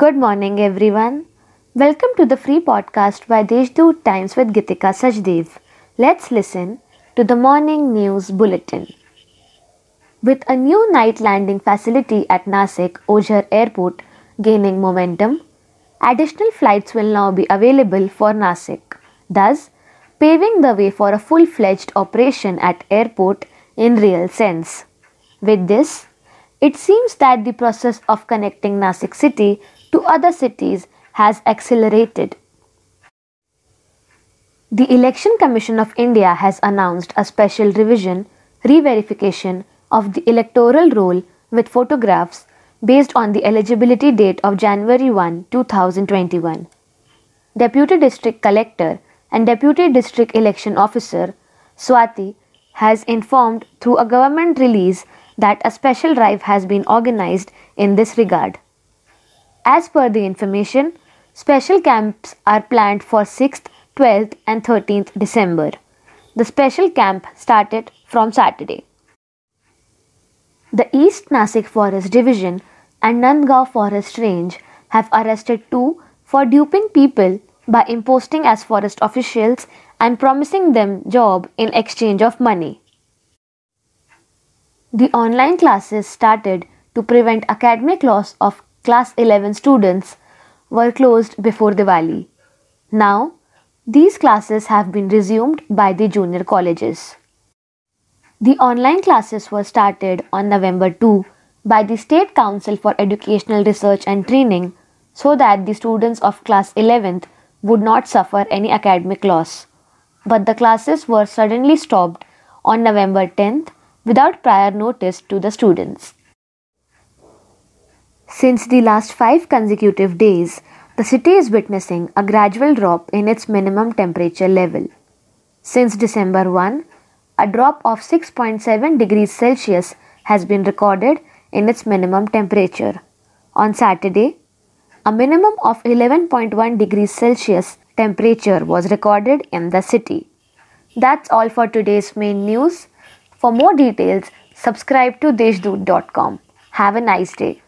Good morning, everyone. Welcome to the free podcast by Deshdoot Times with Gitika Sajdev. Let's listen to the morning news bulletin. With a new night landing facility at Nasik Ozhar Airport gaining momentum, additional flights will now be available for Nasik, thus paving the way for a full-fledged operation at airport in real sense. With this, it seems that the process of connecting Nasik city to other cities has accelerated. The Election Commission of India has announced a special revision, re-verification of the electoral roll with photographs based on the eligibility date of January 1, 2021. Deputy District Collector and Deputy District Election Officer Swati has informed through a government release that a special drive has been organized in this regard. As per the information, special camps are planned for 6th, 12th, and 13th December. The special camp started from Saturday. The East Nasik Forest Division and Nandgaon Forest Range have arrested two for duping people by imposing as forest officials and promising them job in exchange of money. The online classes started to prevent academic loss of class 11 students were closed before Diwali. Now, these classes have been resumed by the junior colleges. The online classes were started on November 2 by the State Council for Educational Research and Training so that the students of class 11th would not suffer any academic loss. But the classes were suddenly stopped on November 10th without prior notice to the students. Since the last five consecutive days, the city is witnessing a gradual drop in its minimum temperature level. Since December 1, a drop of 6.7 degrees Celsius has been recorded in its minimum temperature. On Saturday, a minimum of 11.1 degrees Celsius temperature was recorded in the city. That's all for today's main news. For more details, subscribe to deshdoot.com. Have a nice day.